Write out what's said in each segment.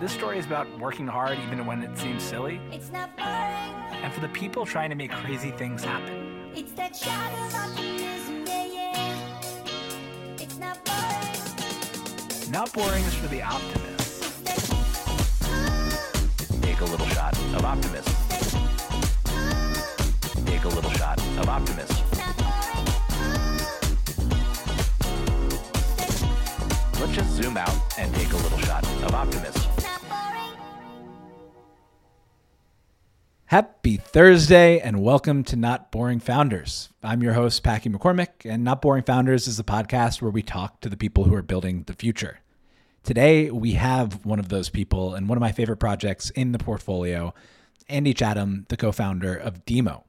this story is about working hard even when it seems silly, It's not boring. and for the people trying to make crazy things happen. It's that shot of optimism, yeah, yeah. It's not boring. Not boring is for the optimists. That Take a little shot of optimism. Take a little shot of optimism. it's not boring. Let's just zoom out and take a little shot of optimism. Happy Thursday and welcome to Not Boring Founders. I'm your host, Packy McCormick, and Not Boring Founders is a podcast where we talk to the people who are building the future. Today, we have one of those people and one of my favorite projects in the portfolio, Andy Chatham, the co founder of DIMO.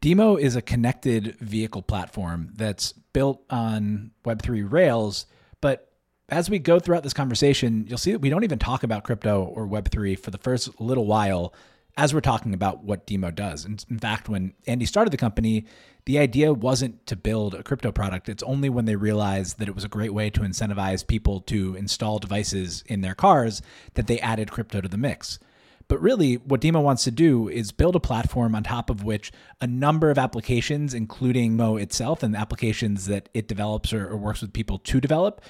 DIMO is a connected vehicle platform that's built on Web3 Rails, but as we go throughout this conversation, you'll see that we don't even talk about crypto or Web3 for the first little while as we're talking about what DIMO does. And in fact, when Andy started the company, the idea wasn't to build a crypto product. It's only when they realized that it was a great way to incentivize people to install devices in their cars that they added crypto to the mix. But really, what DIMO wants to do is build a platform on top of which a number of applications, including Mo itself and the applications that it develops or, or works with people to develop,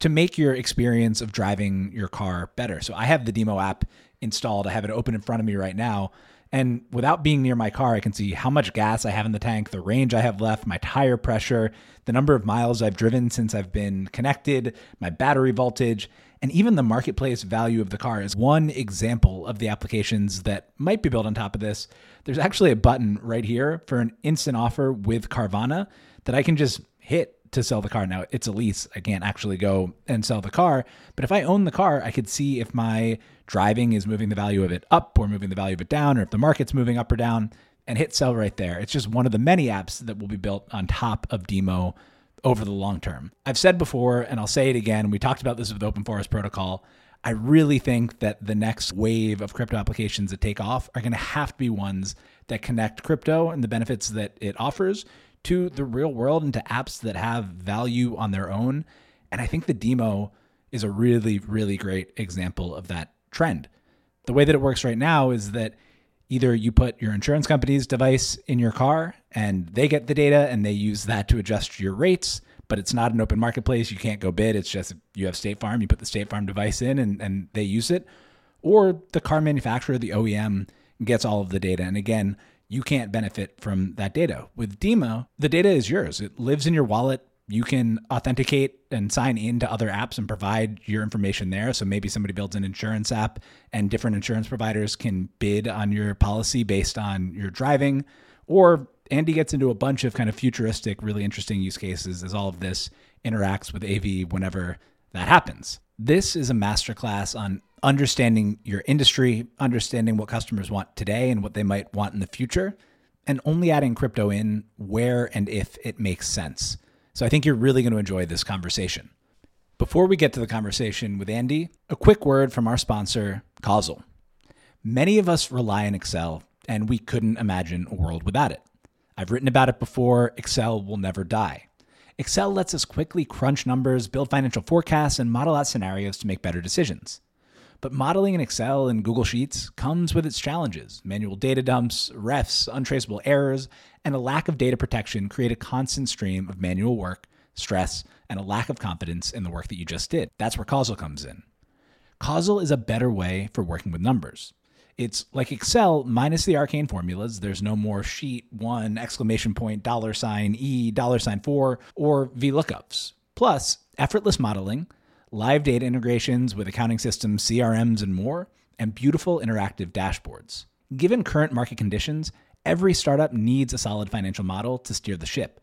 to make your experience of driving your car better. So I have the DIMO app installed. I have it open in front of me right now. And without being near my car, I can see how much gas I have in the tank, the range I have left, my tire pressure, the number of miles I've driven since I've been connected, my battery voltage, and even the marketplace value of the car is one example of the applications that might be built on top of this. There's actually a button right here for an instant offer with Carvana that I can just hit to sell the car. Now it's a lease. I can't actually go and sell the car. But if I own the car, I could see if my driving is moving the value of it up or moving the value of it down, or if the market's moving up or down, and hit sell right there. It's just one of the many apps that will be built on top of DIMO over the long term. I've said before, and I'll say it again, we talked about this with Open Forest Protocol. I really think that the next wave of crypto applications that take off are going to have to be ones that connect crypto and the benefits that it offers to the real world and to apps that have value on their own. And I think the DIMO is a really, really great example of that trend. The way that it works right now is that either you put your insurance company's device in your car and they get the data and they use that to adjust your rates, but it's not an open marketplace. You can't go bid. It's just you have State Farm, you put the State Farm device in and, and they use it. Or the car manufacturer, the OEM, gets all of the data. And again, you can't benefit from that data. With DIMO, the data is yours. It lives in your wallet. You can authenticate and sign into other apps and provide your information there. So maybe somebody builds an insurance app and different insurance providers can bid on your policy based on your driving. Or Andy gets into a bunch of kind of futuristic, really interesting use cases as all of this interacts with AV whenever that happens. This is a masterclass on understanding your industry, understanding what customers want today and what they might want in the future, and only adding crypto in where and if it makes sense. So I think you're really going to enjoy this conversation. Before we get to the conversation with Andy, a quick word from our sponsor, Causal. Many of us rely on Excel, and we couldn't imagine a world without it. I've written about it before Excel will never die. Excel lets us quickly crunch numbers, build financial forecasts, and model out scenarios to make better decisions. But modeling in Excel and Google Sheets comes with its challenges. Manual data dumps, refs, untraceable errors, and a lack of data protection create a constant stream of manual work, stress, and a lack of confidence in the work that you just did. That's where Causal comes in. Causal is a better way for working with numbers. It's like Excel minus the arcane formulas. There's no more sheet one, exclamation point, dollar sign, E, dollar sign four, or VLOOKUPs. Plus, effortless modeling, live data integrations with accounting systems, CRMs, and more, and beautiful interactive dashboards. Given current market conditions, every startup needs a solid financial model to steer the ship.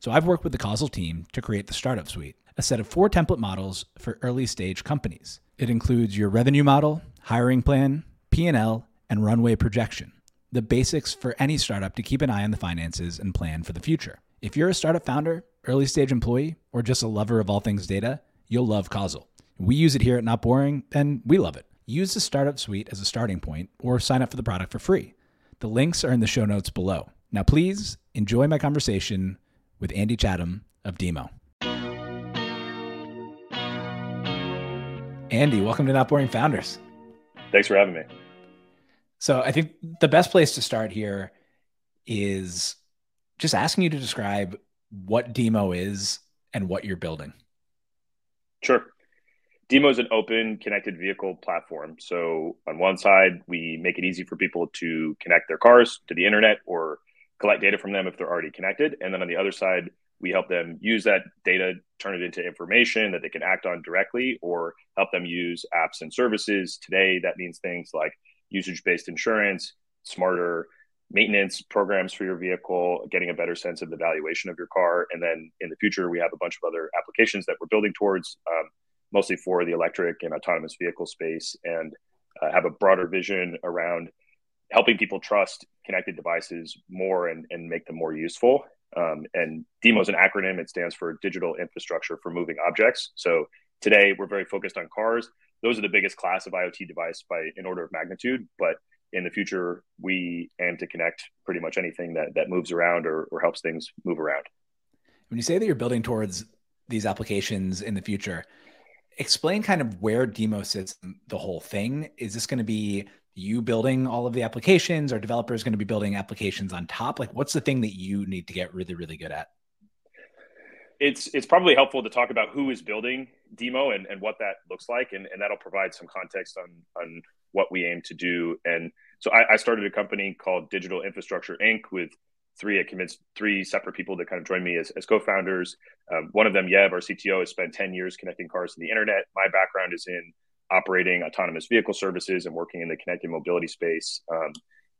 So I've worked with the Causal team to create the Startup Suite, a set of four template models for early stage companies. It includes your revenue model, hiring plan, P&L, and runway projection, the basics for any startup to keep an eye on the finances and plan for the future. If you're a startup founder, early stage employee, or just a lover of all things data, you'll love Causal. We use it here at Not Boring, and we love it. Use the Startup Suite as a starting point or sign up for the product for free. The links are in the show notes below. Now, please enjoy my conversation with Andy Chatham of DIMO. Andy, welcome to Not Boring Founders. Thanks for having me. So I think the best place to start here is just asking you to describe what DIMO is and what you're building. Sure. DIMO is an open connected vehicle platform. So on one side, we make it easy for people to connect their cars to the internet or collect data from them if they're already connected. And then on the other side, we help them use that data, turn it into information that they can act on directly, or help them use apps and services. Today, that means things like usage based insurance, smarter maintenance programs for your vehicle, getting a better sense of the valuation of your car. And then in the future, we have a bunch of other applications that we're building towards, um, mostly for the electric and autonomous vehicle space, and uh, have a broader vision around helping people trust connected devices more and, and make them more useful. Um, and DIMO is an acronym. It stands for Digital Infrastructure for Moving Objects. So today we're very focused on cars. Those are the biggest class of IoT device by in order of magnitude. But in the future, we aim to connect pretty much anything that that moves around or, or helps things move around. When you say that you're building towards these applications in the future, explain kind of where DIMO sits the whole thing. Is this going to be you building all of the applications or developers going to be building applications on top like what's the thing that you need to get really really good at it's it's probably helpful to talk about who is building DIMO and, and what that looks like and, and that'll provide some context on on what we aim to do and so I, I started a company called digital infrastructure inc. with three i convinced three separate people to kind of join me as, as co-founders. Um, one of them yev our cto has spent 10 years connecting cars to the internet. My background is in operating autonomous vehicle services and working in the connected mobility space. Um,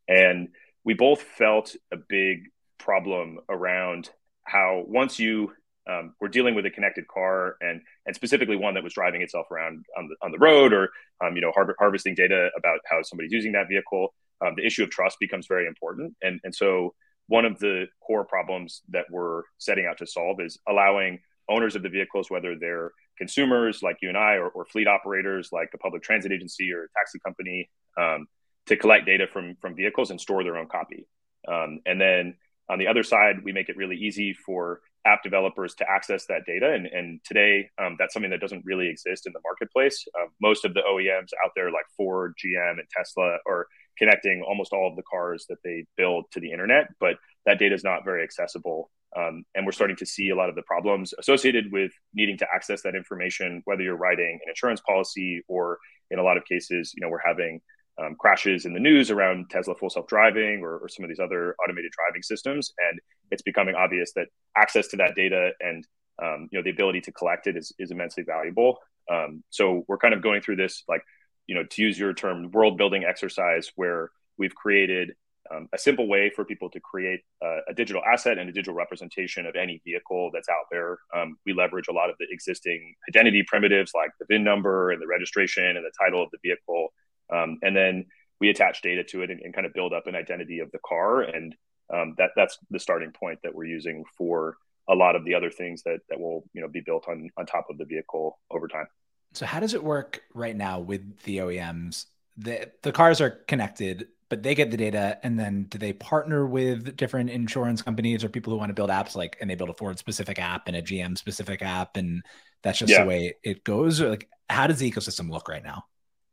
and we both felt a big problem around how once you um, were dealing with a connected car and and specifically one that was driving itself around on the on the road or um, you know har- harvesting data about how somebody's using that vehicle, um, the issue of trust becomes very important. And and so one of the core problems that we're setting out to solve is allowing owners of the vehicles, whether they're consumers like you and I, or, or fleet operators like a public transit agency or a taxi company, um, to collect data from from vehicles and store their own copy. Um, and then on the other side, we make it really easy for app developers to access that data. And, and today, um, that's something that doesn't really exist in the marketplace. Uh, most of the OEMs out there, like Ford, GM, and Tesla, are connecting almost all of the cars that they build to the internet, but that data is not very accessible um, and we're starting to see a lot of the problems associated with needing to access that information, whether you're writing an insurance policy or in a lot of cases, you know, we're having um, crashes in the news around Tesla full self driving or, or, some of these other automated driving systems. And it's becoming obvious that access to that data and um, you know the ability to collect it is, is immensely valuable. Um, so we're kind of going through this like you know to use your term world building exercise where we've created um, a simple way for people to create uh, a digital asset and a digital representation of any vehicle that's out there. Um, we leverage a lot of the existing identity primitives like the VIN number and the registration and the title of the vehicle. Um, and then we attach data to it and, and, kind of build up an identity of the car. And um, that, that's the starting point that we're using for a lot of the other things that, that will you know, be built on, on top of the vehicle over time. So how does it work right now with the OEMs? The, the cars are connected but they get the data and then do they partner with different insurance companies or people who want to build apps like and they build a ford specific app and a gm specific app and that's just yeah. the way it goes or like how does the ecosystem look right now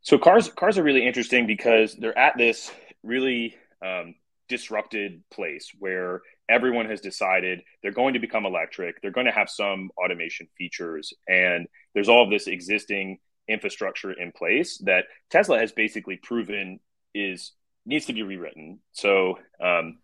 so cars cars are really interesting because they're at this really um, disrupted place where everyone has decided they're going to become electric they're going to have some automation features and there's all of this existing infrastructure in place that tesla has basically proven is needs to be rewritten. So um,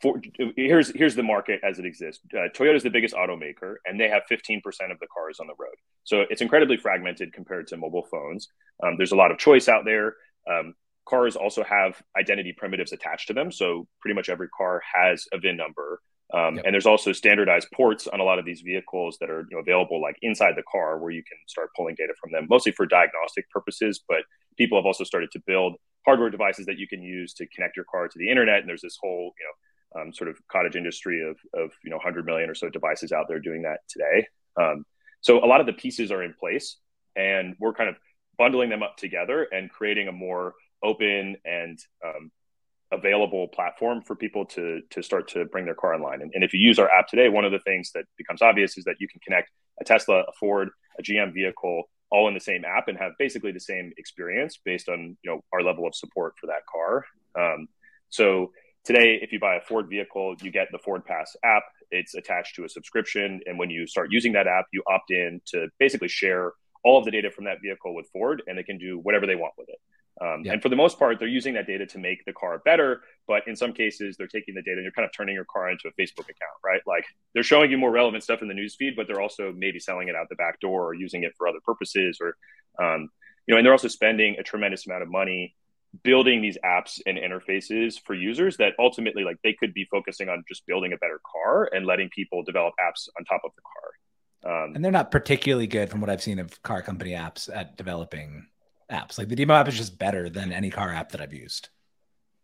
for, here's here's the market as it exists. Uh, Toyota is the biggest automaker, and they have 15% of the cars on the road. So it's incredibly fragmented compared to mobile phones. Um, there's a lot of choice out there. Um, cars also have identity primitives attached to them, so pretty much every car has a VIN number. Um, yep. And there's also standardized ports on a lot of these vehicles that are you know, available, like inside the car, where you can start pulling data from them, mostly for diagnostic purposes. But people have also started to build hardware devices that you can use to connect your car to the internet. And there's this whole, you know, um, sort of cottage industry of, of, you know, 100 million or so devices out there doing that today. Um, so a lot of the pieces are in place and we're kind of bundling them up together and creating a more open and um, available platform for people to to start to bring their car online. And, and, if you use our app today, one of the things that becomes obvious is that you can connect a Tesla, a Ford, a GM vehicle all in the same app and have basically the same experience based on you know our level of support for that car. Um, so today, if you buy a Ford vehicle, you get the Ford Pass app. It's attached to a subscription, and when you start using that app, you opt in to basically share all of the data from that vehicle with Ford, and they can do whatever they want with it. Um, yeah. And for the most part, they're using that data to make the car better. But in some cases, they're taking the data and you're kind of turning your car into a Facebook account, right? Like they're showing you more relevant stuff in the newsfeed, but they're also maybe selling it out the back door or using it for other purposes, or um, you know, and they're also spending a tremendous amount of money building these apps and interfaces for users that ultimately, like, they could be focusing on just building a better car and letting people develop apps on top of the car. Um, and they're not particularly good, from what I've seen of car company apps, at developing apps. Like the DIMO app is just better than any car app that I've used.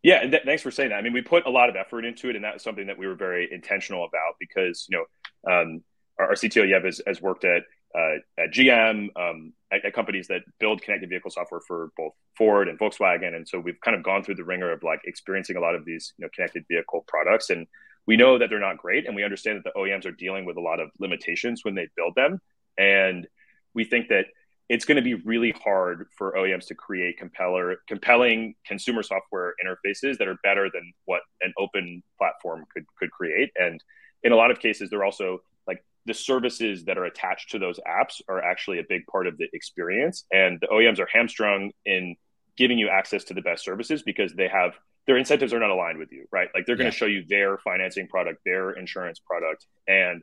Yeah, th- thanks for saying that. I mean, we put a lot of effort into it, and that was something that we were very intentional about because you know um, our, our, CTO Yev has, has worked at uh, at GM, um, at, at, companies that build connected vehicle software for both Ford and Volkswagen, and so we've kind of gone through the ringer of like experiencing a lot of these you know connected vehicle products, and we know that they're not great, and we understand that the OEMs are dealing with a lot of limitations when they build them, and we think that it's going to be really hard for OEMs to create compeller, compelling consumer software interfaces that are better than what an open platform could could create. And in a lot of cases, they're also the services that are attached to those apps are actually a big part of the experience. And the OEMs are hamstrung in giving you access to the best services because they have their incentives are not aligned with you, right? Like they're going to show you their financing product, their insurance product, and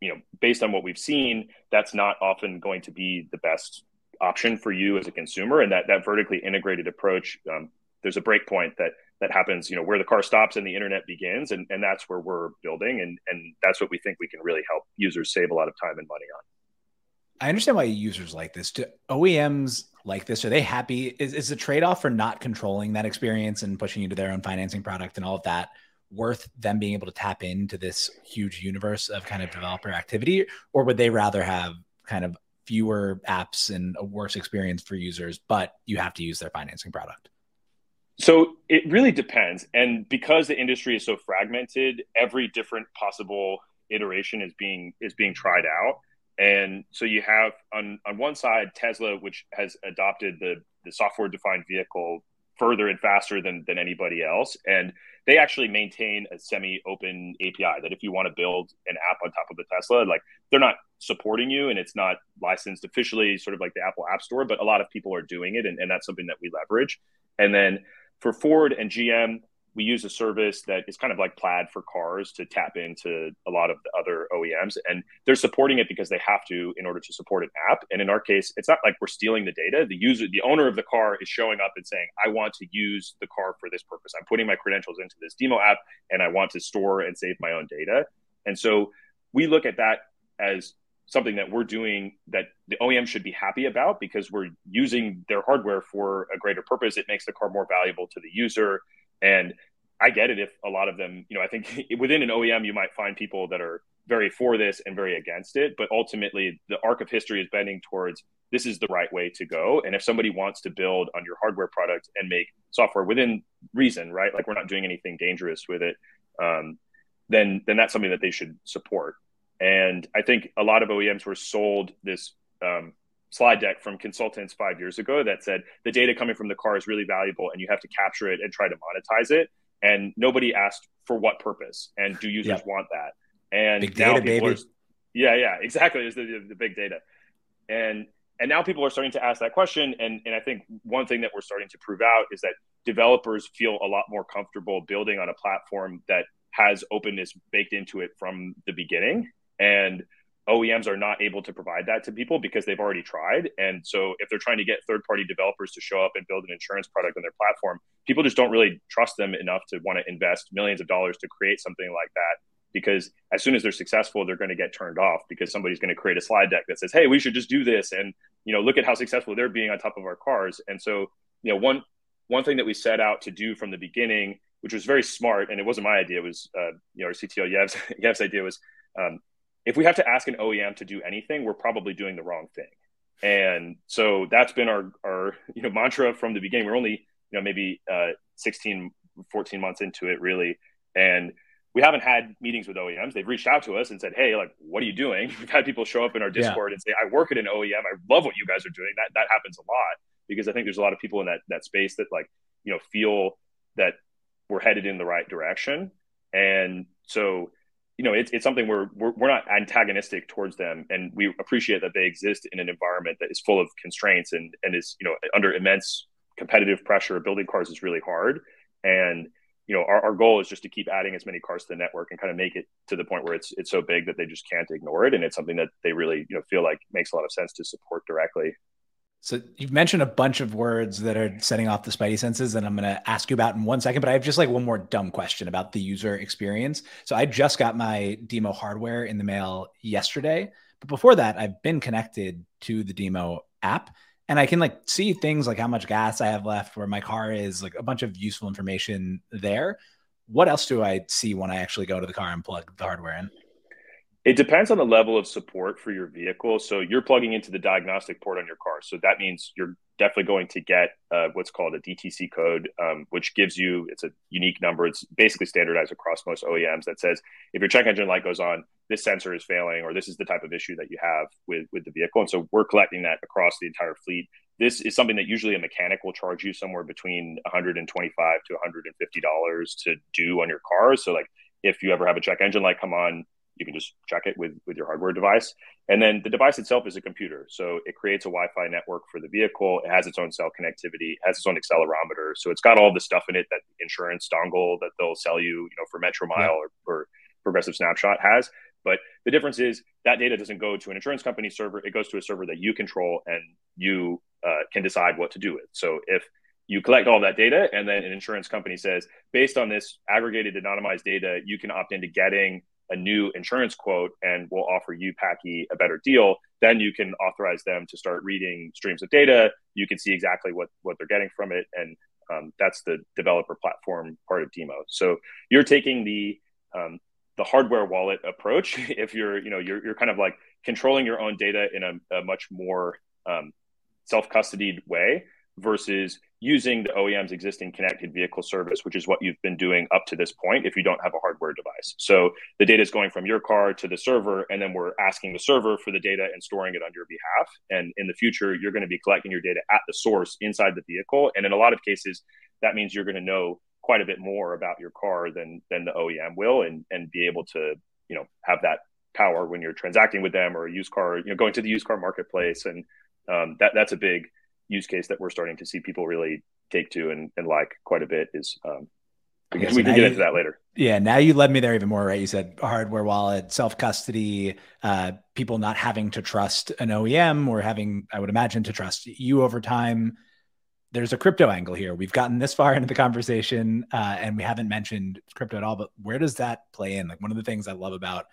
you know, based on what we've seen, that's not often going to be the best option for you as a consumer. And that that vertically integrated approach, um, there's a breakpoint that that happens, you know, where the car stops and the internet begins, and and that's where we're building, and and that's what we think we can really help users save a lot of time and money on. I understand why users like this. Do OEMs like this? Are they happy? Is, is the trade off for not controlling that experience and pushing you to their own financing product and all of that worth them being able to tap into this huge universe of kind of developer activity or would they rather have kind of fewer apps and a worse experience for users but you have to use their financing product so it really depends. And because the industry is so fragmented every different possible iteration is being is being tried out. And so you have on on one side tesla which has adopted the the software defined vehicle further and faster than than anybody else. And they actually maintain a semi-open API that if you want to build an app on top of the Tesla, like they're not supporting you and it's not licensed officially, sort of like the Apple App Store, but a lot of people are doing it, and, and that's something that we leverage. And then for Ford and GM, we use a service that is kind of like plaid for cars to tap into a lot of the other OEMs and they're supporting it because they have to in order to support an app. And in our case it's not like we're stealing the data. The user the owner of the car is showing up and saying I want to use the car for this purpose. I'm putting my credentials into this DIMO app and I want to store and save my own data. And so we look at that as something that we're doing that the OEM should be happy about because we're using their hardware for a greater purpose. It makes the car more valuable to the user. And I get it if a lot of them, you know, I think within an OEM, you might find people that are very for this and very against it. But ultimately, the arc of history is bending towards this is the right way to go. And if somebody wants to build on your hardware product and make software within reason, right? Like we're not doing anything dangerous with it, um, then then that's something that they should support. And I think a lot of OEMs were sold this um, slide deck from consultants five years ago that said the data coming from the car is really valuable and you have to capture it and try to monetize it. And nobody asked for what purpose and do users want that? And big data, baby. Are, yeah, yeah, exactly. Is the, the, the big data. And and now people are starting to ask that question. And and I think one thing that we're starting to prove out is that developers feel a lot more comfortable building on a platform that has openness baked into it from the beginning. And OEMs are not able to provide that to people because they've already tried. And so if they're trying to get third party developers to show up and build an insurance product on their platform, people just don't really trust them enough to want to invest millions of dollars to create something like that. Because as soon as they're successful, they're going to get turned off because somebody's going to create a slide deck that says, "Hey, we should just do this," and you know, look at how successful they're being on top of our cars. And so, you know, one one thing that we set out to do from the beginning, which was very smart, and it wasn't my idea, it was uh, you know our CTO Yev's, Yev's idea was um, if we have to ask an OEM to do anything, we're probably doing the wrong thing. And so that's been our, our you know, mantra from the beginning. We're only, you know, maybe uh, 16, 14 months into it really. And we haven't had meetings with OEMs. They've reached out to us and said, "Hey, like, what are you doing?" We've had people show up in our Discord yeah. and say, "I work at an OEM. I love what you guys are doing." That that happens a lot because I think there's a lot of people in that that space that like you know feel that we're headed in the right direction, and so you know it's it's something where we're we're not antagonistic towards them, and we appreciate that they exist in an environment that is full of constraints and and is you know under immense competitive pressure. Building cars is really hard, and you know, our, our goal is just to keep adding as many cars to the network and kind of make it to the point where it's it's so big that they just can't ignore it, and it's something that they really you know feel like makes a lot of sense to support directly. So you've mentioned a bunch of words that are setting off the spidey senses, and I'm going to ask you about in one second. But I have just like one more dumb question about the user experience. So I just got my DIMO hardware in the mail yesterday, but before that, I've been connected to the DIMO app, and I can like see things like how much gas I have left, where my car is, like a bunch of useful information there. What else do I see when I actually go to the car and plug the hardware in? It depends on the level of support for your vehicle. So you're plugging into the diagnostic port on your car. So that means you're definitely going to get uh, what's called a DTC code, um, which gives you it's a unique number. It's basically standardized across most OEMs that says if your check engine light goes on, this sensor is failing, or this is the type of issue that you have with with the vehicle. And so we're collecting that across the entire fleet. This is something that usually a mechanic will charge you somewhere between 125 to 150 dollars to do on your car. So like if you ever have a check engine light come on you can just check it with with your hardware device. And then the device itself is a computer. So it creates a wi-fi network for the vehicle. It has its own cell connectivity has its own accelerometer. So it's got all the stuff in it that insurance dongle that they'll sell you you know for metromile yeah. or, or progressive snapshot has. But the difference is that data doesn't go to an insurance company server. It goes to a server that you control and you uh, can decide what to do with. So if you collect all that data and then an insurance company says based on this aggregated anonymized data you can opt into getting a new insurance quote and we'll offer you Packy a better deal, then you can authorize them to start reading streams of data. You can see exactly what what they're getting from it, and um, that's the developer platform part of DIMO. So you're taking the um, the hardware wallet approach. If you're you know you're you're kind of like controlling your own data in a, a much more um, self custodied way versus using the OEM's existing connected vehicle service, which is what you've been doing up to this point if you don't have a hardware device. So the data is going from your car to the server, and then we're asking the server for the data and storing it on your behalf. And in the future, you're going to be collecting your data at the source inside the vehicle. And in a lot of cases, that means you're going to know quite a bit more about your car than than the OEM will and and be able to, you know, have that power when you're transacting with them or a used car, you know, going to the used car marketplace. And um, that that's a big use case that we're starting to see people really take to and, and like quite a bit is um, we, can, we can get you, into that later. Yeah, now you led me there even more, right? You said hardware wallet, self custody, uh, people not having to trust an OEM or having, I would imagine, to trust you over time. There's a crypto angle here. We've gotten this far into the conversation uh, and we haven't mentioned crypto at all, but where does that play in? Like one of the things I love about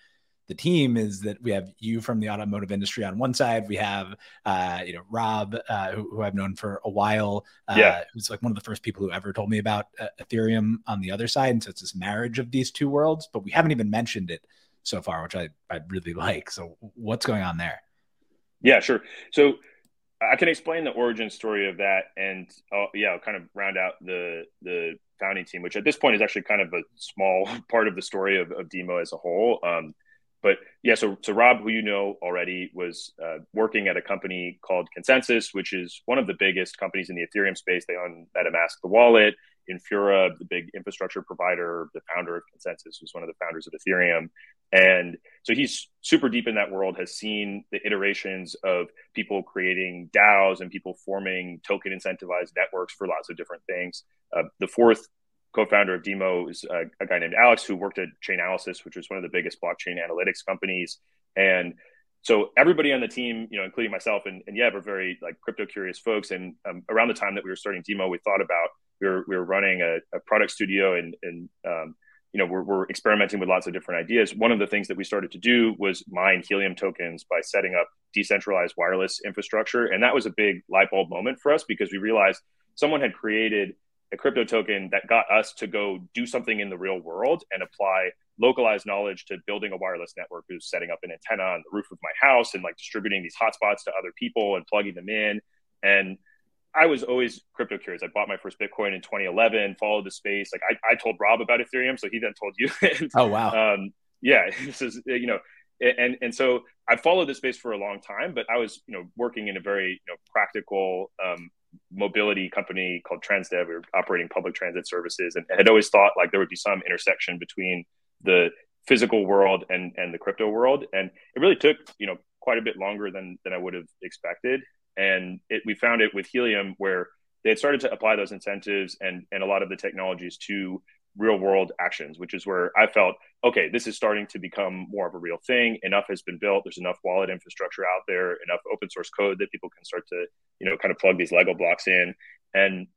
the team is that we have you from the automotive industry on one side. We have, uh, you know, Rob, uh, who, who, I've known for a while, uh, yeah. who's like one of the first people who ever told me about uh, Ethereum on the other side. And so it's this marriage of these two worlds, but we haven't even mentioned it so far, which I, I really like. So what's going on there? Yeah, sure. So I can explain the origin story of that, and uh, yeah, I'll kind of round out the the founding team, which at this point is actually kind of a small part of the story of, of DIMO as a whole. Um, but yeah, so so Rob, who you know already, was uh, working at a company called ConsenSys, which is one of the biggest companies in the Ethereum space. They own MetaMask, the wallet, Infura, the big infrastructure provider. The founder of ConsenSys, was one of the founders of Ethereum, and so he's super deep in that world. Has seen the iterations of people creating DAOs and people forming token incentivized networks for lots of different things. Uh, the fourth co-founder of DIMO is a, a, guy named Alex who worked at Chainalysis, which was one of the biggest blockchain analytics companies. And so everybody on the team, you know, including myself and, and yeah, we're very like crypto curious folks. And um, around the time that we were starting DIMO, we thought about we were we were running a, a product studio and and um, you know we're, we're experimenting with lots of different ideas. One of the things that we started to do was mine helium tokens by setting up decentralized wireless infrastructure, and that was a big light bulb moment for us because we realized someone had created a crypto token that got us to go do something in the real world and apply localized knowledge to building a wireless network who's setting up an antenna on the roof of my house and like distributing these hotspots to other people and plugging them in and I was always crypto curious. I bought my first Bitcoin in 2011, followed the space. Like I, I told Rob about Ethereum, so he then told you. and, oh wow. Um, yeah, this is you know, and and so I followed this space for a long time, but I was you know working in a very you know practical um, mobility company called Transdev. We were operating public transit services, and had always thought like there would be some intersection between the physical world and and the crypto world, and it really took you know quite a bit longer than than I would have expected. And it, we found it with Helium where they had started to apply those incentives and and a lot of the technologies to real world actions, which is where I felt, okay, this is starting to become more of a real thing. Enough has been built. There's enough wallet infrastructure out there, enough open source code that people can start to, you know, kind of plug these Lego blocks in. And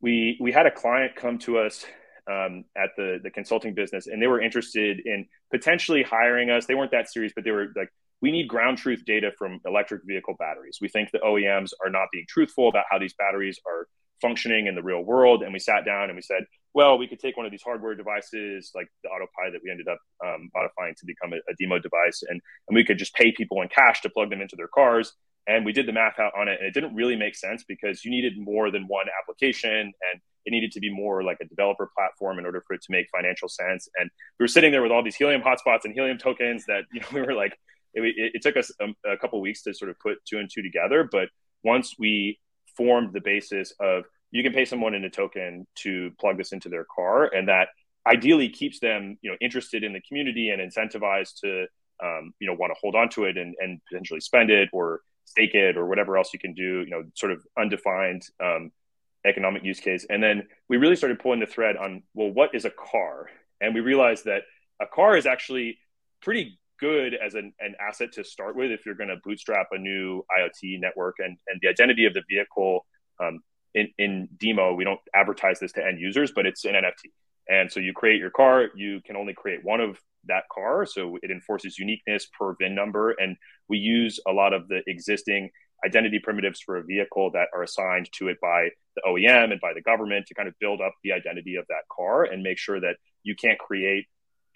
we we had a client come to us um, at the the consulting business, and they were interested in potentially hiring us. They weren't that serious, but they were like, we need ground truth data from electric vehicle batteries. We think the OEMs are not being truthful about how these batteries are functioning in the real world. And we sat down and we said, well, we could take one of these hardware devices like the autopilot that we ended up um, modifying to become a, a, DIMO device, and, and we could just pay people in cash to plug them into their cars. And we did the math out on it, and it didn't really make sense because you needed more than one application, and it needed to be more like a developer platform in order for it to make financial sense. And we were sitting there with all these Helium hotspots and Helium tokens that you know we were like, it, it, it took us a, a couple weeks to sort of put two and two together, but once we formed the basis of you can pay someone in a token to plug this into their car, and that ideally keeps them, you know, interested in the community and incentivized to, um, you know, want to hold on to it and, and potentially spend it or stake it or whatever else you can do. You know, sort of undefined um, economic use case. And then we really started pulling the thread on, well, what is a car? And we realized that a car is actually pretty good as an, an asset to start with if you're going to bootstrap a new IoT network and, and the identity of the vehicle um, in, in DIMO we don't advertise this to end users but it's an nft and so you create your car you can only create one of that car so it enforces uniqueness per vin number and we use a lot of the existing identity primitives for a vehicle that are assigned to it by the OEM and by the government to kind of build up the identity of that car and make sure that you can't create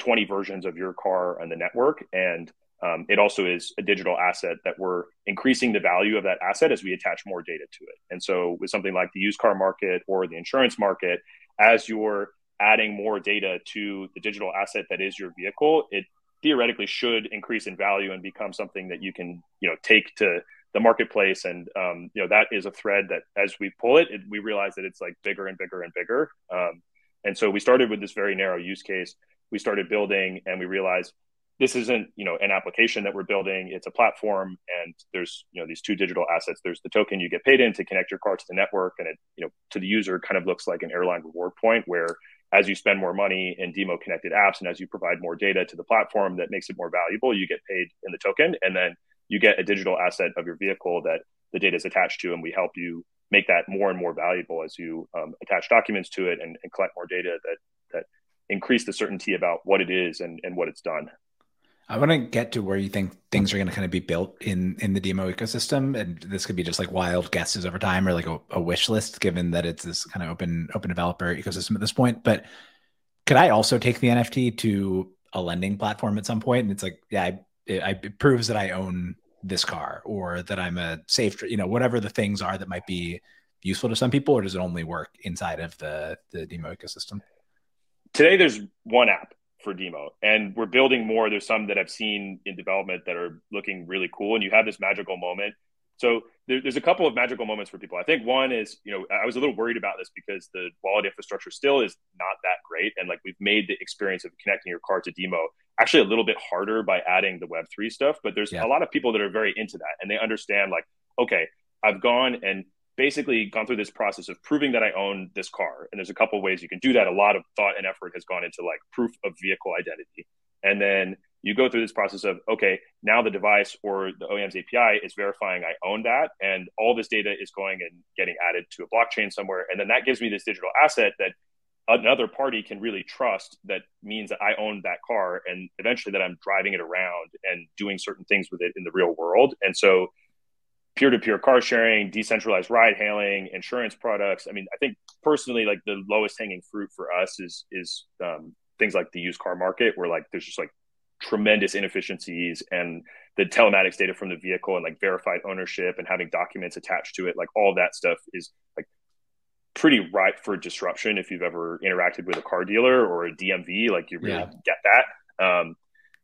20 versions of your car on the network and um, it also is a digital asset that we're increasing the value of that asset as we attach more data to it. And so, with something like the used car market or the insurance market, as you're adding more data to the digital asset that is your vehicle, it theoretically should increase in value and become something that you can, you know, take to the marketplace. And um, you know, that is a thread that as we pull it, it we realize that it's like bigger and bigger and bigger. Um, and so, we started with this very narrow use case. We started building, and we realized this isn't you know an application that we're building. It's a platform and there's you know these two digital assets. There's the token you get paid in to connect your car to the network and it you know to the user kind of looks like an airline reward point where as you spend more money in DIMO connected apps and as you provide more data to the platform that makes it more valuable you get paid in the token and then you get a digital asset of your vehicle that the data is attached to and we help you make that more and more valuable as you um, attach documents to it and, and collect more data that that increase the certainty about what it is and, and what it's done I want to get to where you think things are going to kind of be built in in the DIMO ecosystem, and this could be just like wild guesses over time, or like a, a, wish list, given that it's this kind of open open developer ecosystem at this point. But could I also take the NFT to a lending platform at some point? And it's like, yeah, I, it, it proves that I own this car, or that I'm a safe, you know, whatever the things are that might be useful to some people, or does it only work inside of the the DIMO ecosystem? Today, there's one app for DIMO and we're building more. There's some that i've seen in development that are looking really cool and you have this magical moment. So there, there's a couple of magical moments for people. I think one is you know i was a little worried about this because the wallet infrastructure still is not that great and like we've made the experience of connecting your card to DIMO actually a little bit harder by adding the web3 stuff but there's yeah. a lot of people that are very into that and they understand like okay i've gone and basically gone through this process of proving that I own this car. And there's a couple ways you can do that. A lot of thought and effort has gone into like proof of vehicle identity. And then you go through this process of, okay, now the device or the OEM's API is verifying I own that. And all this data is going and getting added to a blockchain somewhere. And then that gives me this digital asset that another party can really trust that means that I own that car and eventually that I'm driving it around and doing certain things with it in the real world. And so peer-to-peer car sharing, decentralized ride hailing, insurance products. I mean, I think personally, like the lowest hanging fruit for us is is um, things like the used car market, where like there's just like tremendous inefficiencies and the telematics data from the vehicle and like verified ownership and having documents attached to it, like all that stuff is like pretty ripe for disruption if you've ever interacted with a car dealer or a DMV, like you really Yeah. get that. Um,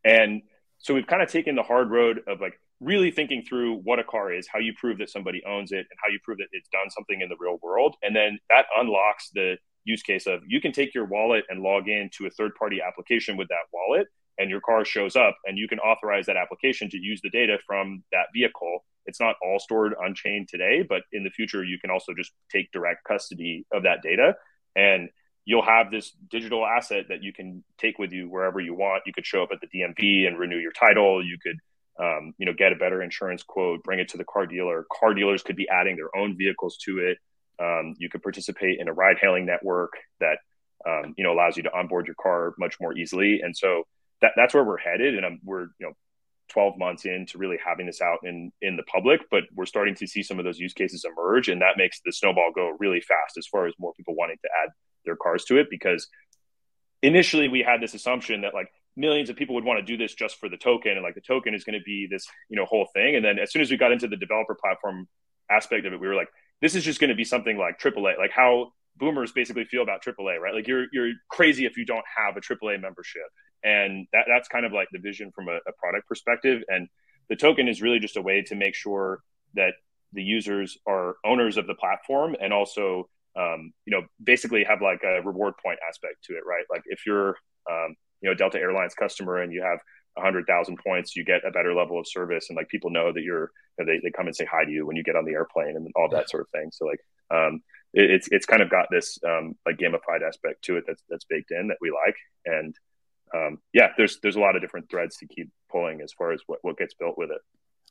and so we've kind of taken the hard road of like really thinking through what a car is, how you prove that somebody owns it, and how you prove that it's done something in the real world. And then that unlocks the use case of you can take your wallet and log in to a third party application with that wallet, and your car shows up, and you can authorize that application to use the data from that vehicle. It's not all stored on chain today, but in the future, you can also just take direct custody of that data. And you'll have this digital asset that you can take with you wherever you want. You could show up at the DMV and renew your title. You could, um, you know, get a better insurance quote, bring it to the car dealer. Car dealers could be adding their own vehicles to it. Um, you could participate in a ride-hailing network that, um, you know, allows you to onboard your car much more easily. And so that, that's where we're headed. And I'm, we're, you know, 12 months into really having this out in in the public but we're starting to see some of those use cases emerge and that makes the snowball go really fast as far as more people wanting to add their cars to it because initially we had this assumption that like millions of people would want to do this just for the token and like the token is going to be this you know whole thing. And then as soon as we got into the developer platform aspect of it we were like this is just going to be something like AAA like how boomers basically feel about AAA right? Like you're you're crazy if you don't have a AAA membership. And that that's kind of like the vision from a, a product perspective. And the token is really just a way to make sure that the users are owners of the platform and also um, you know basically have like a reward point aspect to it right? Like if you're um, you know delta airlines customer and you have 100000 points you get a better level of service and like people know that you're you know, they, they come and say hi to you when you get on the airplane and all that sort of thing. So like um, it, it's it's kind of got this um, like gamified aspect to it that's that's baked in that we like. And um, yeah there's there's a lot of different threads to keep pulling as far as what, what gets built with it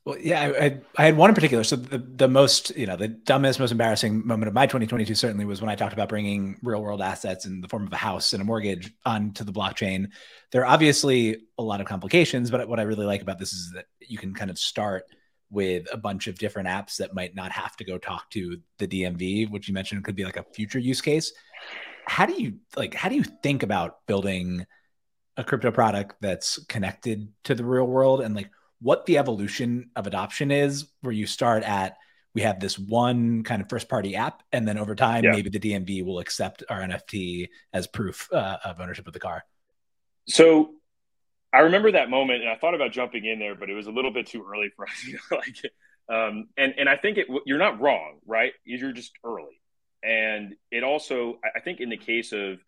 Well, yeah, I, I, had one in particular. So the, the most, you know, the dumbest, most embarrassing moment of my 2022 certainly was when I talked about bringing real world assets in the form of a house and a mortgage onto the blockchain. There are obviously a lot of complications, but what I really like about this is that you can kind of start with a bunch of different apps that might not have to go talk to the DMV, which you mentioned could be like a future use case. How do you like, how do you think about building a crypto product that's connected to the real world and like what the evolution of adoption is where you start at we have this one kind of first party app and then over time Yeah. maybe the dmv will accept our nft as proof uh, of ownership of the car So I remember that moment, and I thought about jumping in there, but it was a little bit too early for us. You know, like, um, and and I think it, you're not wrong, right? You're just early, and it also, I- I think, in the case of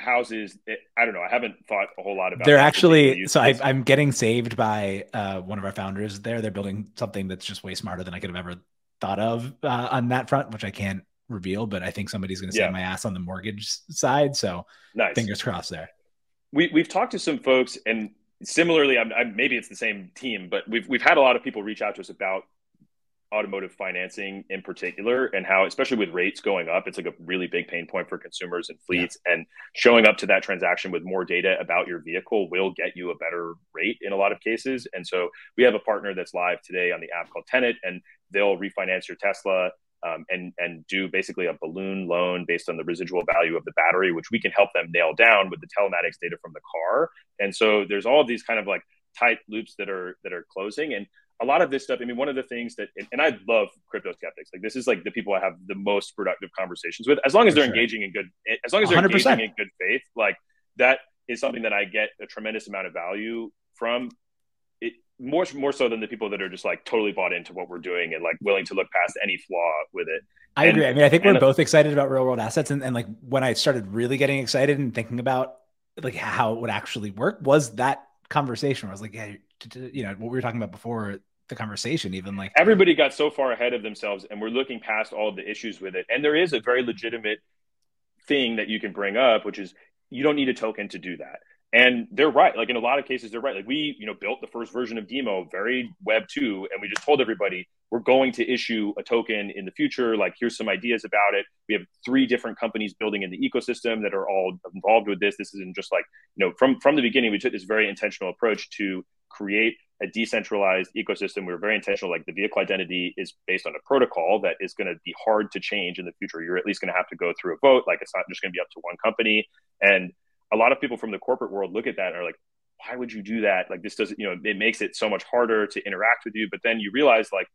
houses, it, I don't know. I haven't thought a whole lot about. they're actually so I, i'm getting saved by uh, one of our founders there they're building something that's just way smarter than i could have ever thought of uh, on that front which i can't reveal but i think somebody's going to save Yeah. my ass on the mortgage side so nice. fingers crossed there we we've talked to some folks, and similarly, I'm, I'm, maybe it's the same team, but we've we've had a lot of people reach out to us about automotive financing in particular, and how, especially with rates going up, it's like a really big pain point for consumers and fleets. And showing up to that transaction with more data about your vehicle will get you a better rate in a lot of cases. And so we have a partner that's live today on the app called Tenet and they'll refinance your Tesla um, and and do basically a balloon loan based on the residual value of the battery, which we can help them nail down with the telematics data from the car. And so there's all of these kind of like tight loops that are that are closing and a lot of this stuff i mean one of the things that and i love crypto skeptics like this is like the people i have the most productive conversations with as long as For they're sure. engaging in good eh, as long as they're 100%. engaging in good faith like that is something that i get a tremendous amount of value from it more more so than the people that are just like totally bought into what we're doing and like willing to look past any flaw with it I And- agree. I mean, I think we're both excited about real world assets, and, and like when I started really getting excited and thinking about like how it would actually work was that conversation. Where I was like, yeah, you know, what we were talking about before the conversation, even like everybody got so far ahead of themselves and we're looking past all the issues with it. And there is a very legitimate thing that you can bring up which is you don't need a token to do that. And they're right. Like in a lot of cases they're right. Like we you know built the first version of DIMO very web 2 and we just told everybody we're going to issue a token in the future. Like here's some ideas about it. We have three different companies building in the ecosystem that are all involved with this. This isn't just like you know from from the beginning we took this very intentional approach to create a decentralized ecosystem. We were very intentional. Like the vehicle identity is based on a protocol that is going to be hard to change in the future. You're at least going to have to go through a vote. Like it's not just going to be up to one company. And a lot of people from the corporate world look at that and are like, why would you do that? Like this doesn't, you know, it makes it so much harder to interact with you. But then you realize like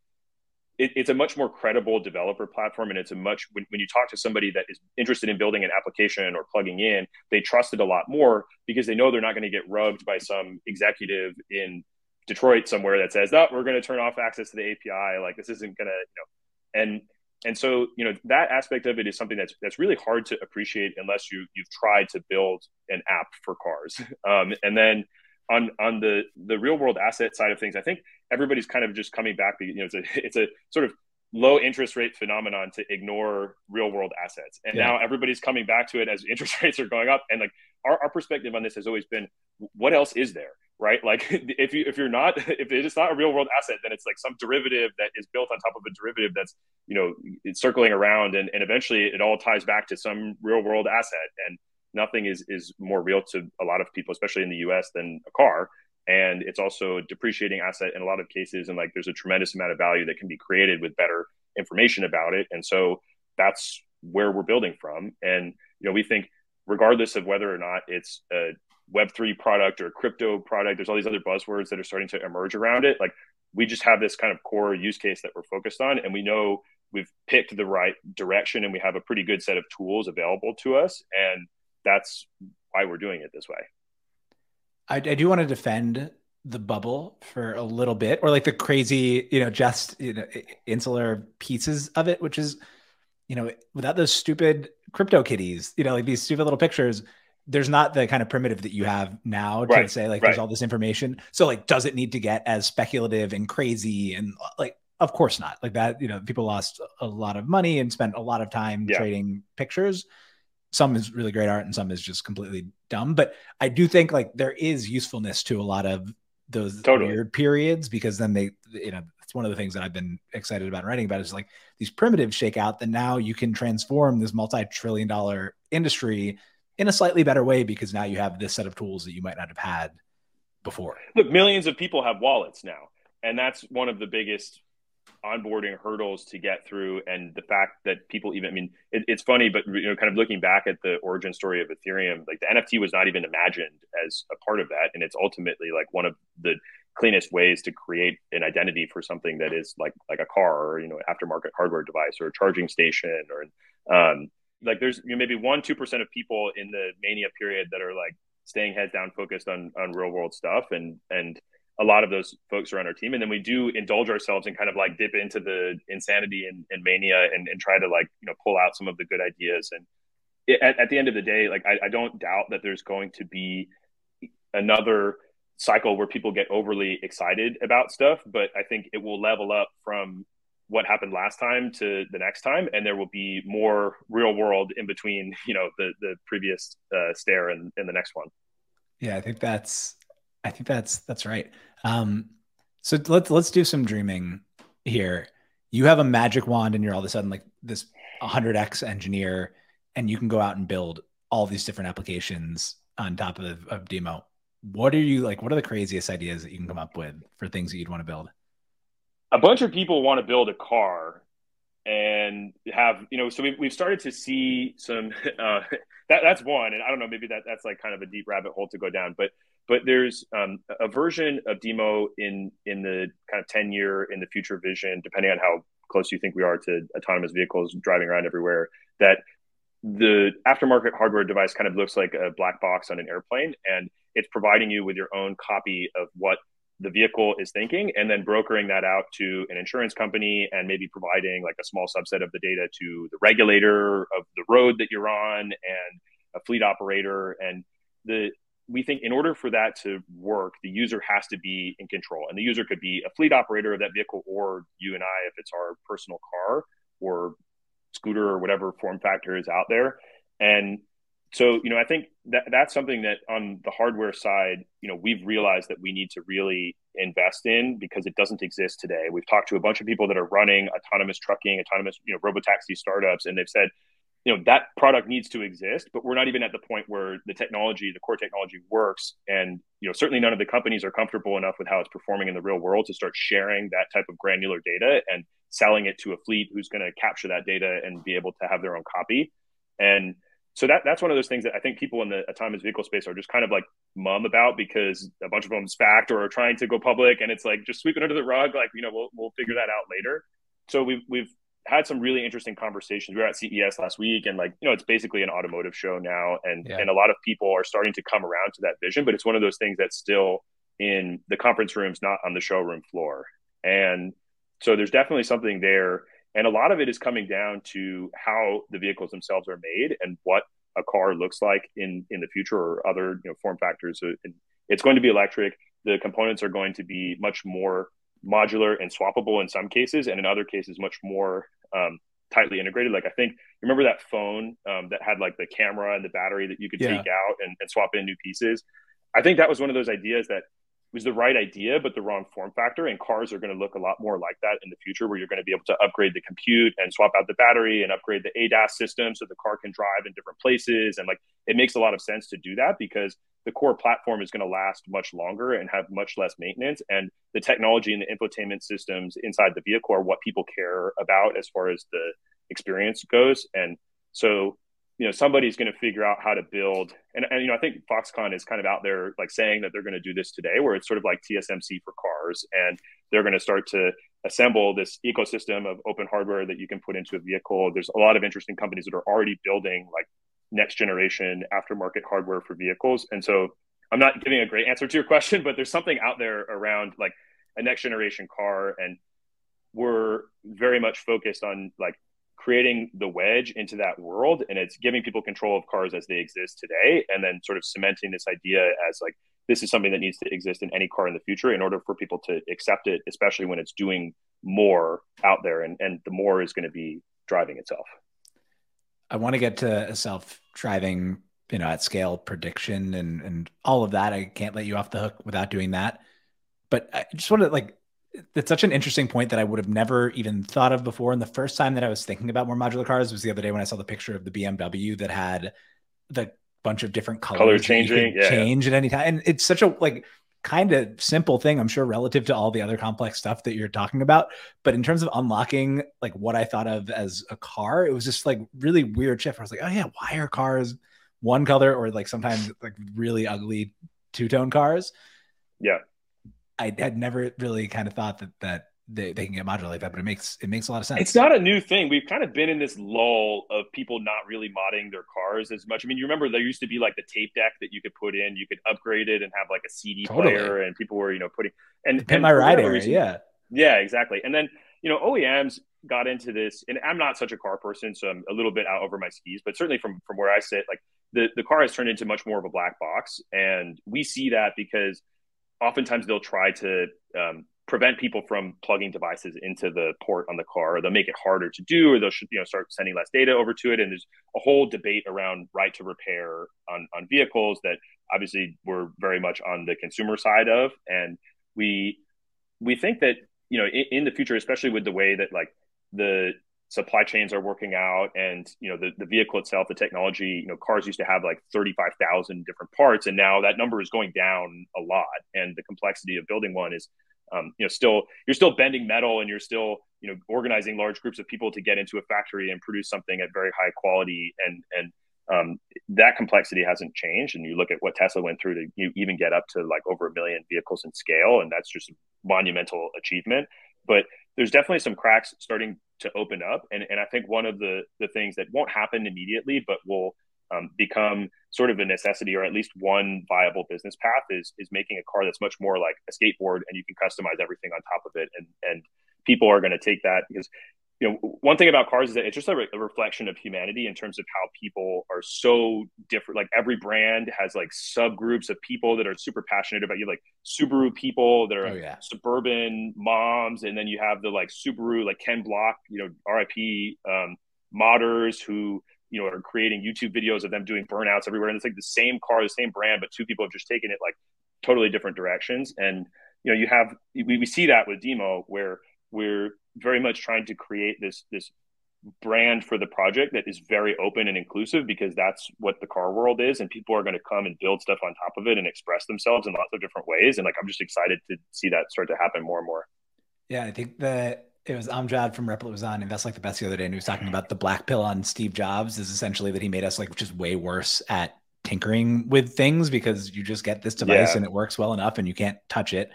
it, it's a much more credible developer platform, and it's a much when, when you talk to somebody that is interested in building an application or plugging in, they trust it a lot more because they know they're not going to get rubbed by some executive in Detroit somewhere that says, "Oh, we're going to turn off access to the API. Like this isn't going to," you know, and and so you know that aspect of it is something that's that's really hard to appreciate unless you you've tried to build an app for cars. Um, and then on on the the real world asset side of things, I think everybody's kind of just coming back. You know, it's a it's a sort of low interest rate phenomenon to ignore real world assets, and yeah. now everybody's coming back to it as interest rates are going up. And like our, our perspective on this has always been, what else is there? right? Like if you if you're not if it's not a real world asset, then it's like some derivative that is built on top of a derivative that's you know it's circling around, and, and eventually it all ties back to some real world asset. And nothing is is more real to a lot of people, especially in the U.S., than a car. And it's also a depreciating asset in a lot of cases, and like there's a tremendous amount of value that can be created with better information about it. And so that's where we're building from. And you know we think regardless of whether or not it's a Web3 product or a crypto product. There's all these other buzzwords that are starting to emerge around it. Like we just have this kind of core use case that we're focused on, and we know we've picked the right direction and we have a pretty good set of tools available to us. And that's why we're doing it this way. I, I do want to defend the bubble for a little bit or like the crazy, you know, just, you know, insular pieces of it, which is, you know, without those stupid crypto kitties, you know, like these stupid little pictures, there's not the kind of primitive that you have now to right, say like right. there's all this information. So like, does it need to get as speculative and crazy and like? Of course not. Like that, you know, people lost a lot of money and spent a lot of time yeah. trading pictures. Some is really great art and some is just completely dumb. But I do think like there is usefulness to a lot of those totally. weird periods because then they, you know, one of the things that I've been excited about writing about is like these primitives shake out. Then now you can transform this multi-trillion dollar industry in a slightly better way because now you have this set of tools that you might not have had before. Look, millions of people have wallets now, and that's one of the biggest onboarding hurdles to get through. And the fact that people even, I mean, it, it's funny, but you know, kind of looking back at the origin story of Ethereum, like the NFT was not even imagined as a part of that, and it's ultimately like one of the cleanest ways to create an identity for something that is like like a car or you know aftermarket hardware device or a charging station or um, like there's you know, maybe one two percent of people in the mania period that are like staying heads down focused on on real world stuff. And and a lot of those folks are on our team. And then we do indulge ourselves and kind of like dip into the insanity and, and mania and, and try to like you know pull out some of the good ideas. And it, at, at the end of the day like I, I don't doubt that there's going to be another cycle where people get overly excited about stuff but i think it will level up from what happened last time to the next time and there will be more real world in between you know the the previous uh, stare and, and the next one. Yeah i think that's i think that's that's right. Um so let's let's do some dreaming here. You have a magic wand and you're all of a sudden like this 100x engineer and you can go out and build all these different applications on top of, of DIMO what are you like what are the craziest ideas that you can come up with for things that you'd want to build? A bunch of people want to build a car and have you know so we've, we've started to see some uh, that that's one and i don't know maybe that that's like kind of a deep rabbit hole to go down but but there's um, a version of DIMO in in the kind of 10 year in the future vision depending on how close you think we are to autonomous vehicles driving around everywhere that the aftermarket hardware device kind of looks like a black box on an airplane and it's providing you with your own copy of what the vehicle is thinking and then brokering that out to an insurance company and maybe providing like a small subset of the data to the regulator of the road that you're on and a fleet operator. And the we think in order for that to work the user has to be in control. And the user could be a fleet operator of that vehicle or you and I if it's our personal car or scooter or whatever form factor is out there. And so you know i think that that's something that on the hardware side you know we've realized that we need to really invest in because it doesn't exist today. We've talked to a bunch of people that are running autonomous trucking autonomous you know robotaxi startups and they've said you know that product needs to exist but we're not even at the point where the technology the core technology works. And you know certainly none of the companies are comfortable enough with how it's performing in the real world to start sharing that type of granular data and selling it to a fleet who's going to capture that data and be able to have their own copy. And so that that's one of those things that I think people in the autonomous vehicle space are just kind of like mum about because a bunch of them SPACed or are trying to go public, and it's like just sweep it under the rug. Like you know, we'll we'll figure that out later. So we've we've had some really interesting conversations. We were at CES last week, and like you know, it's basically an automotive show now, and Yeah. and a lot of people are starting to come around to that vision. But it's one of those things that's still in the conference rooms, not on the showroom floor. And so there's definitely something there, and a lot of it is coming down to how the vehicles themselves are made and what a car looks like in in the future or other you know form factors. It's going to be electric. The components are going to be much more modular and swappable in some cases, and in other cases, much more um, tightly integrated. Like I think remember that phone um, that had like the camera and the battery that you could Yeah. take out and, and swap in new pieces. I think that was one of those ideas that was the right idea, but the wrong form factor. And cars are going to look a lot more like that in the future, where you're going to be able to upgrade the compute and swap out the battery and upgrade the ADAS system so the car can drive in different places. And like it makes a lot of sense to do that because the core platform is going to last much longer and have much less maintenance. And the technology and the infotainment systems inside the vehicle are what people care about as far as the experience goes. And so you know somebody's going to figure out how to build and, and you know i think foxconn is kind of out there like saying that they're going to do this today where it's sort of like tsmc for cars and they're going to start to assemble this ecosystem of open hardware that you can put into a vehicle. There's a lot of interesting companies that are already building like next generation aftermarket hardware for vehicles and so i'm not giving a great answer to your question but there's something out there around like a next generation car and we're very much focused on like creating the wedge into that world and it's giving people control of cars as they exist today and then sort of cementing this idea as like this is something that needs to exist in any car in the future in order for people to accept it especially when it's doing more out there and, and the more is going to be driving itself I want to get to a self-driving, you know, at scale prediction and and all of that. I can't let you off the hook without doing that. But I just want to like it's such an interesting point that I would have never even thought of before. And the first time that I was thinking about more modular cars was the other day when I saw the picture of the BMW that had the bunch of different colors Color changing, yeah, yeah. change at any time. And it's such a like kind of simple thing, I'm sure, relative to all the other complex stuff that you're talking about. But in terms of unlocking like what I thought of as a car, it was just like really weird shift. I was like, oh yeah, why are cars one color or like sometimes like really ugly two tone cars? yeah I had never really kind of thought that that they, they can get modular like that, but it makes it makes a lot of sense. It's not a new thing. We've kind of been in this lull of people not really modding their cars as much. I mean, you remember there used to be like the tape deck that you could put in, you could upgrade it and have like a CD Totally. player, and people were you know putting and and my ride area, reason- yeah. yeah, exactly. And then you know OEMs got into this, and I'm not such a car person, so I'm a little bit out over my skis. But certainly from from where I sit, like the the car has turned into much more of a black box, and we see that because oftentimes they'll try to um, prevent people from plugging devices into the port on the car. Or they'll make it harder to do, or they'll you know start sending less data over to it. And there's a whole debate around right to repair on on vehicles that obviously we're very much on the consumer side of, and we we think that you know in, in the future, especially with the way that like the supply chains are working out and you know the, the vehicle itself the technology you know cars used to have like 35,000 different parts and now that number is going down a lot and the complexity of building one is um, you know still you're still bending metal and you're still you know organizing large groups of people to get into a factory and produce something at very high quality and and um, that complexity hasn't changed and you look at what tesla went through to you even get up to like over a million vehicles in scale and that's just a monumental achievement. But there's definitely some cracks starting to open up. And, and i think one of the the things that won't happen immediately but will um, become sort of a necessity or at least one viable business path is is making a car that's much more like a skateboard and you can customize everything on top of it. And and people are going to take that because you know one thing about cars is that it's just a, re- a reflection of humanity in terms of how people are so different. Like every brand has like subgroups of people that are super passionate about you like subaru people that are Oh, yeah. suburban moms and then you have the like subaru like ken block you know rip um modders who you know are creating youtube videos of them doing burnouts everywhere. And it's like the same car the same brand but two people have just taken it like totally different directions. And you know you have we, we see that with DIMO where we're very much trying to create this this brand for the project that is very open and inclusive because that's what the car world is and people are going to come and build stuff on top of it and express themselves in lots of different ways and like i'm just excited to see that start to happen more and more Yeah, I think that It was Amjad from Replit was on Invest Like the Best the other day, and he was talking about the black pill on Steve Jobs is essentially that he made us like just way worse at tinkering with things because you just get this device Yeah. and it works well enough and you can't touch it.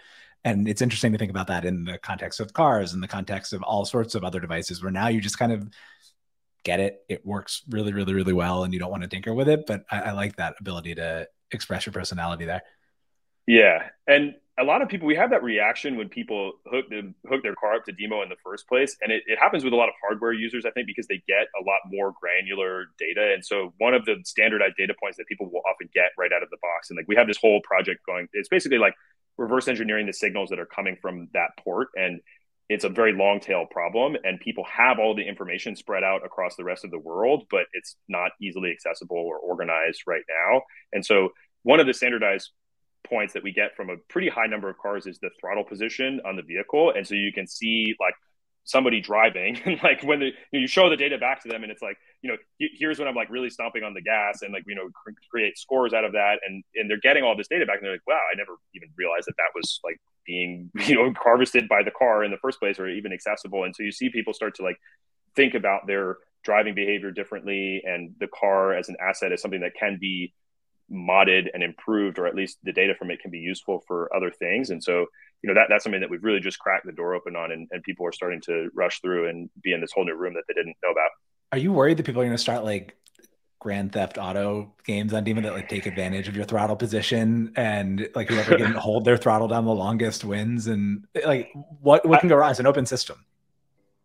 And it's interesting to think about that in the context of cars, in the context of all sorts of other devices, where now you just kind of get it. It works really, really, really well, and you don't want to tinker with it. But I, I like that ability to express your personality there. Yeah, and a lot of people we have that reaction when people hook hook their car up to DIMO in the first place, and it, it happens with a lot of hardware users, I think, because they get a lot more granular data. And so one of the standardized data points that people will often get right out of the box, and like we have this whole project going, it's basically like reverse engineering the signals that are coming from that port, and it's a very long tail problem, and people have all the information spread out across the rest of the world, but it's not easily accessible or organized right now. And so one of the standardized points that we get from a pretty high number of cars is the throttle position on the vehicle and so you can see like somebody driving and like when the, you show the data back to them and it's like you know here's when i'm like really stomping on the gas and like you know cr- create scores out of that and and they're getting all this data back and they're like wow i never even realized that that was like being you know harvested by the car in the first place or even accessible and so you see people start to like think about their driving behavior differently and the car as an asset is something that can be modded and improved, or at least the data from it can be useful for other things. And so, you know, that that's something that we've really just cracked the door open on, and, and people are starting to rush through and be in this whole new room that they didn't know about. Are you worried that people are going to start like Grand Theft Auto games on Demon that like take advantage of your throttle position and like whoever can hold their throttle down the longest wins? And like, what what can go wrong? It's an open system.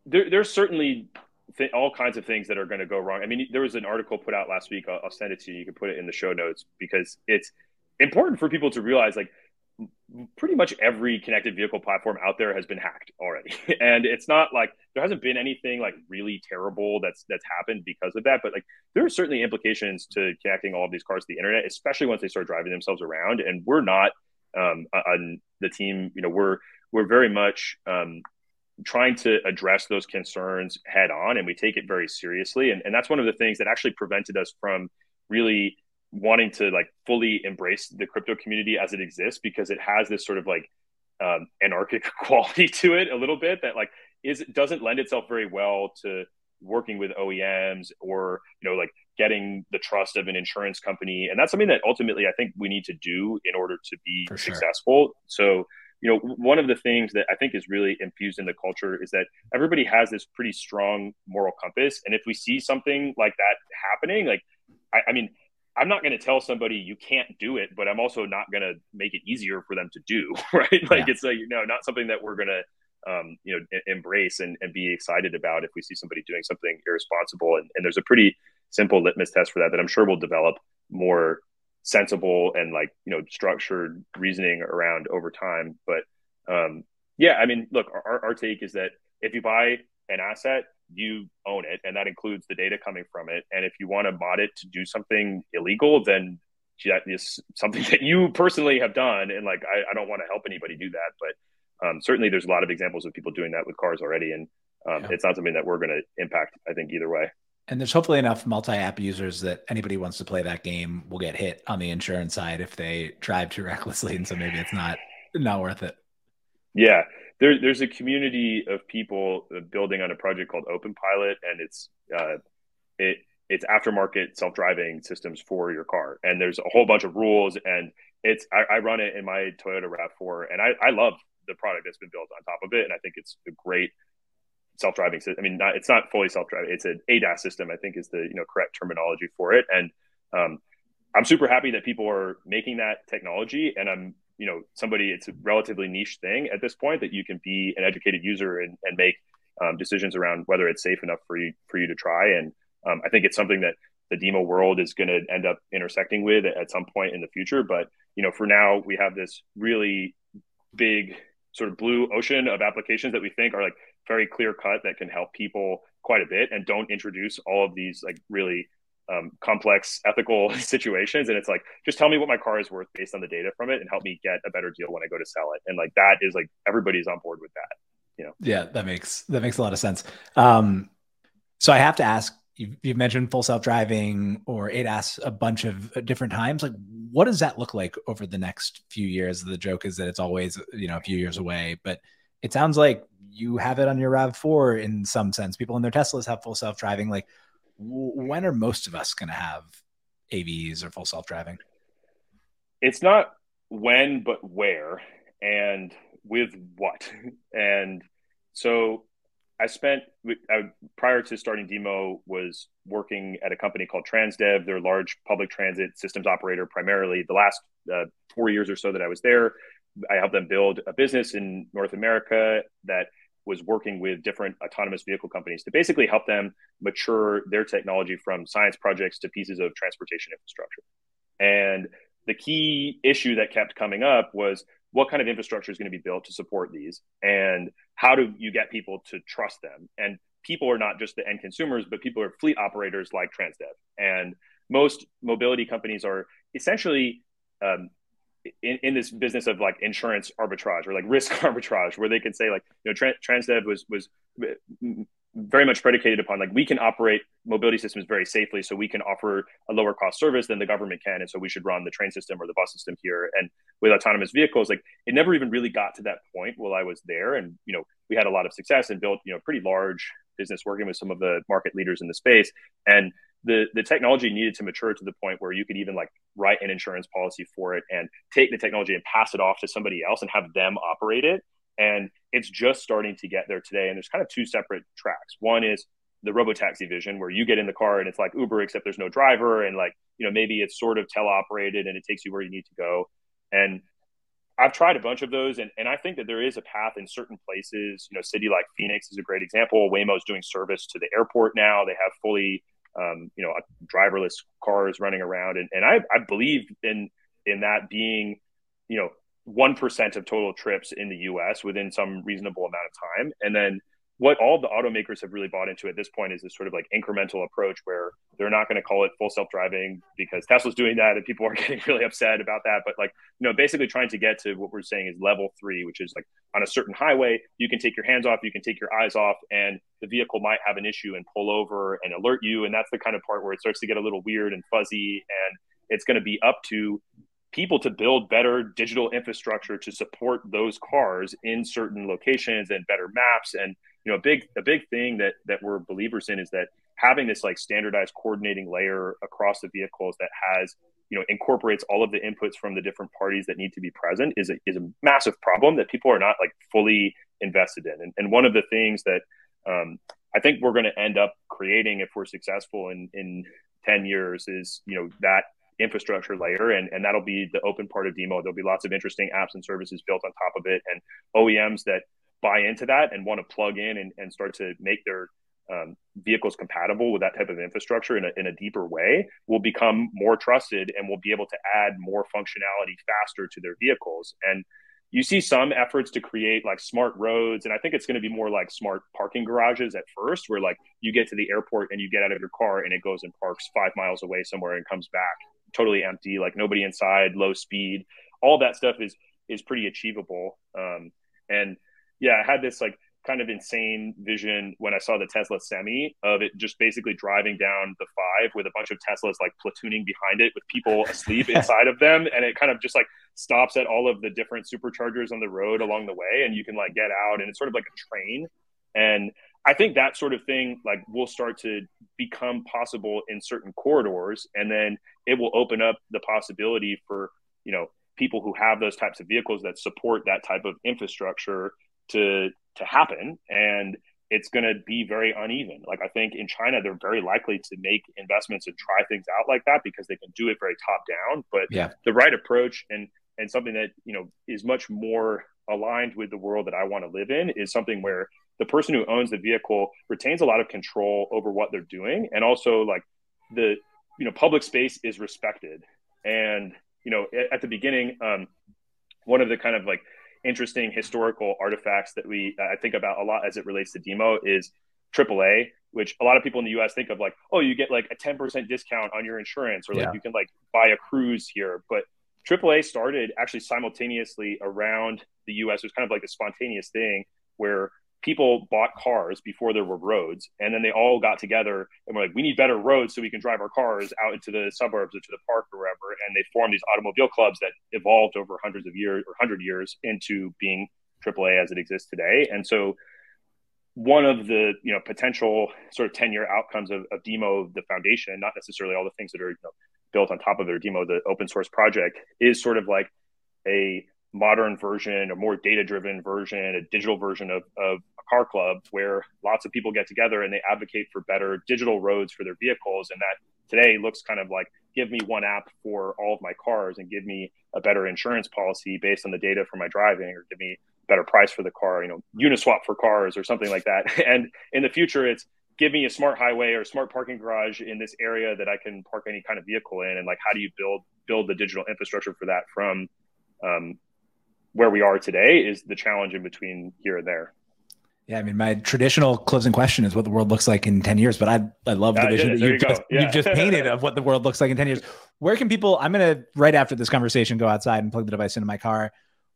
There, there's certainly th- all kinds of things that are going to go wrong. I mean, there was an article put out last week. I'll, I'll send it to you. You can put it in the show notes because it's important for people to realize like pretty much every connected vehicle platform out there has been hacked already. And it's not like there hasn't been anything like really terrible that's that's happened because of that but like there are certainly implications to connecting all of these cars to the internet especially once they start driving themselves around. And we're not um, on the team you know we're we're very much um, trying to address those concerns head on and we take it very seriously. And, and that's one of the things that actually prevented us from really wanting to like fully embrace the crypto community as it exists because it has this sort of like um, anarchic quality to it a little bit that like is doesn't lend itself very well to working with OEMs or you know like getting the trust of an insurance company. And that's something that ultimately I think we need to do in order to be sure. successful. So you know one of the things that I think is really infused in the culture is that everybody has this pretty strong moral compass. And if we see something like that happening like I, I mean I'm not going to tell somebody you can't do it, but I'm also not going to make it easier for them to do. Right? Like Yeah. it's like you know not something that we're going to um, you know embrace and, and be excited about if we see somebody doing something irresponsible. And, and there's a pretty simple litmus test for that that I'm sure will develop more sensible and like you know structured reasoning around over time. But um, yeah, I mean, look, our, our take is that if you buy an asset you own it and that includes the data coming from it. And if you want to mod it to do something illegal then that is something that you personally have done. And like i, I don't want to help anybody do that. But um, certainly there's a lot of examples of people doing that with cars already. And um, Yeah. it's not something that we're going to impact i think either way. And there's hopefully enough multi-app users that anybody wants to play that game will get hit on the insurance side if they drive too recklessly, and so maybe it's not not worth it. Yeah, there, there's a community of people uh, building on a project called Open Pilot, and it's uh, it it's aftermarket self driving systems for your car, and there's a whole bunch of rules, and it's I, I run it in my Toyota Rav4, and I, I love the product that's been built on top of it, and I think it's a great self driving system. I mean, not, it's not fully self driving; it's an ADAS system. I think is the you know correct terminology for it, and um, I'm super happy that people are making that technology, and I'm you know somebody it's a relatively niche thing at this point that you can be an educated user and, and make um, decisions around whether it's safe enough for you for you to try. And um, i think it's something that the DIMO world is going to end up intersecting with at some point in the future. But you know for now we have this really big sort of blue ocean of applications that we think are like very clear cut that can help people quite a bit and don't introduce all of these like really um, complex ethical situations and it's like just tell me what my car is worth based on the data from it and help me get a better deal when i go to sell it and like that is like everybody's on board with that you know Yeah, that makes that makes a lot of sense. Um, so I have to ask. You've, you've mentioned full self driving or ADAS a bunch of different times. Like, what does that look like over the next few years? The joke is that it's always you know a few years away, but it sounds like you have it on your RAV4 in some sense. People in their Teslas have full self driving. Like, when are most of us going to have AVs or full self driving? It's not when, but where and with what. And so I spent I, prior to starting DIMO was working at a company called Transdev. They're a large public transit systems operator primarily. The last uh, four years or so that I was there, I helped them build a business in North America that was working with different autonomous vehicle companies to basically help them mature their technology from science projects to pieces of transportation infrastructure. And the key issue that kept coming up was what kind of infrastructure is going to be built to support these and how do you get people to trust them and people are not just the end consumers but people are fleet operators like transdev and most mobility companies are essentially um, in, in this business of like insurance arbitrage or like risk arbitrage where they can say like you know transdev was was very much predicated upon like we can operate mobility systems very safely so we can offer a lower cost service than the government can and so we should run the train system or the bus system here. And with autonomous vehicles like it never even really got to that point while i was there. And you know we had a lot of success and built you know pretty large business working with some of the market leaders in the space. And the the technology needed to mature to the point where you could even like write an insurance policy for it and take the technology and pass it off to somebody else and have them operate it and it's just starting to get there today. And there's kind of two separate tracks. One is the robotaxi vision where you get in the car and it's like Uber, except there's no driver. And like, you know, maybe it's sort of teleoperated and it takes you where you need to go. And I've tried a bunch of those, and, and I think that there is a path in certain places. You know, city like Phoenix is a great example. Waymo's doing service to the airport now. They have fully, um, you know, driverless cars running around, and, and I, I believe in in that being, you know, 1% of total trips in the US within some reasonable amount of time. And then what all the automakers have really bought into at this point is this sort of like incremental approach where they're not going to call it full self-driving because Tesla's doing that and people are getting really upset about that. But like, you know, basically trying to get to what we're saying is level three, which is like on a certain highway, you can take your hands off, you can take your eyes off, and the vehicle might have an issue and pull over and alert you. And that's the kind of part where it starts to get a little weird and fuzzy. And it's going to be up to people to build better digital infrastructure to support those cars in certain locations and better maps and you know a big a big thing that that we're believers in is that having this like standardized coordinating layer across the vehicles that has you know incorporates all of the inputs from the different parties that need to be present is a, is a massive problem that people are not like fully invested in. And, and one of the things that um, i think we're going to end up creating if we're successful in in 10 years is you know that infrastructure layer. And, and that'll be the open part of DIMO there'll be lots of interesting apps and services built on top of it and oems that buy into that and want to plug in and, and start to make their um, vehicles compatible with that type of infrastructure in a, in a deeper way will become more trusted and will be able to add more functionality faster to their vehicles and you see some efforts to create like smart roads and i think it's going to be more like smart parking garages at first where like you get to the airport and you get out of your car and it goes and parks five miles away somewhere and comes back totally empty, like nobody inside, low speed. All that stuff is is pretty achievable. Um, and yeah, I had this like kind of insane vision when I saw the Tesla Semi of it just basically driving down the five with a bunch of Teslas like platooning behind it with people asleep inside of them. And it kind of just like stops at all of the different superchargers on the road along the way. And you can like get out and it's sort of like a train. And I think that sort of thing like will start to become possible in certain corridors, and then it will open up the possibility for you know people who have those types of vehicles that support that type of infrastructure to to happen and it's going to be very uneven like i think in china they're very likely to make investments and try things out like that because they can do it very top down but yeah. the right approach and and something that you know is much more aligned with the world that i want to live in is something where the person who owns the vehicle retains a lot of control over what they're doing and also like the you know public space is respected and you know at, at the beginning um, one of the kind of like interesting historical artifacts that we uh, i think about a lot as it relates to DIMO is AAA, which a lot of people in the US think of like, oh, you get like a 10% discount on your insurance, or like Yeah. you can like buy a cruise here. But AAA started actually simultaneously around the US. It was kind of like a spontaneous thing where people bought cars before there were roads and then they all got together and were like we need better roads so we can drive our cars out into the suburbs or to the park or wherever and they formed these automobile clubs that evolved over hundreds of years or 100 years into being AAA as it exists today. And so one of the you know potential sort of 10 year outcomes of, of DIMO, the foundation, not necessarily all the things that are you know, built on top of their DIMO, the open source project, is sort of like a modern version, a more data driven version, a digital version of, of a car club where lots of people get together and they advocate for better digital roads for their vehicles. And that today looks kind of like give me one app for all of my cars and give me a better insurance policy based on the data from my driving or give me better price for the car, you know, Uniswap for cars or something like that. And in the future, it's give me a smart highway or smart parking garage in this area that I can park any kind of vehicle in. And like, how do you build build the digital infrastructure for that from um, where we are today is the challenge in between here and there. Yeah, I mean, my traditional closing question is what the world looks like in 10 years, but I, I love the vision that you, just, yeah. you've just painted of what the world looks like in 10 years. Where can people, I'm going to, right after this conversation, go outside and plug the device into my car.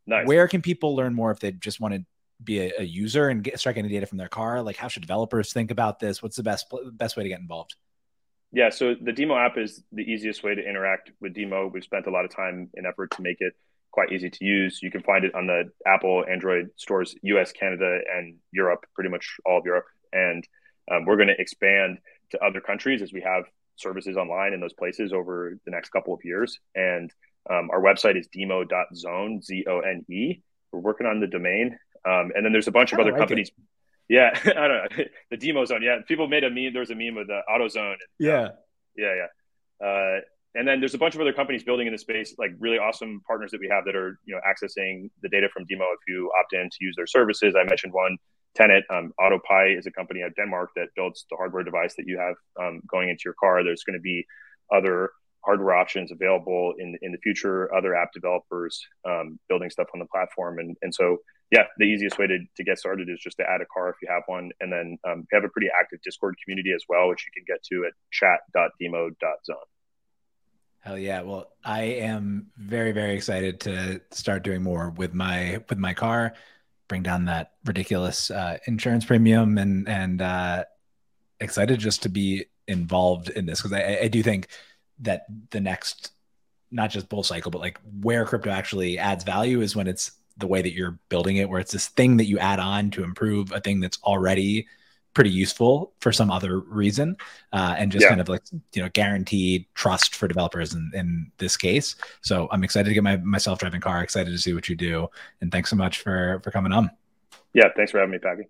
Nice. Where can people learn more if they just want to be a, a user and get, start getting data from their car? Like, how should developers think about this? What's the best, best way to get involved? Yeah, so the DIMO app is the easiest way to interact with DIMO. We've spent a lot of time and effort to make it quite easy to use. You can find it on the Apple Android stores, US, Canada, and Europe, pretty much all of Europe. And um, we're going to expand to other countries as we have services online in those places over the next couple of years. And um, our website is dimo.zone, Z O N E. We're working on the domain. Um, and then there's a bunch of other like companies. It. Yeah, I don't know. The demo zone. Yeah, people made a meme. There was a meme with the AutoZone. And, yeah. Um, yeah, yeah. Uh, and then there's a bunch of other companies building in the space, like really awesome partners that we have that are you know accessing the data from DIMO if you opt in to use their services. I mentioned one Tenet. Um, AutoPi is a company out of Denmark that builds the hardware device that you have um, going into your car. There's going to be other hardware options available in in the future. Other app developers um, building stuff on the platform, and and so yeah, the easiest way to, to get started is just to add a car if you have one, and then um, we have a pretty active Discord community as well, which you can get to at chat.dimo.zone. Hell yeah! Well, I am very very excited to start doing more with my with my car, bring down that ridiculous uh, insurance premium, and and uh, excited just to be involved in this because I, I do think that the next not just bull cycle, but like where crypto actually adds value is when it's the way that you're building it, where it's this thing that you add on to improve a thing that's already pretty useful for some other reason uh, and just yeah. kind of like you know guaranteed trust for developers in, in this case. So i'm excited to get my, my self-driving car excited to see what you do and thanks so much for for coming on. Yeah thanks for having me packy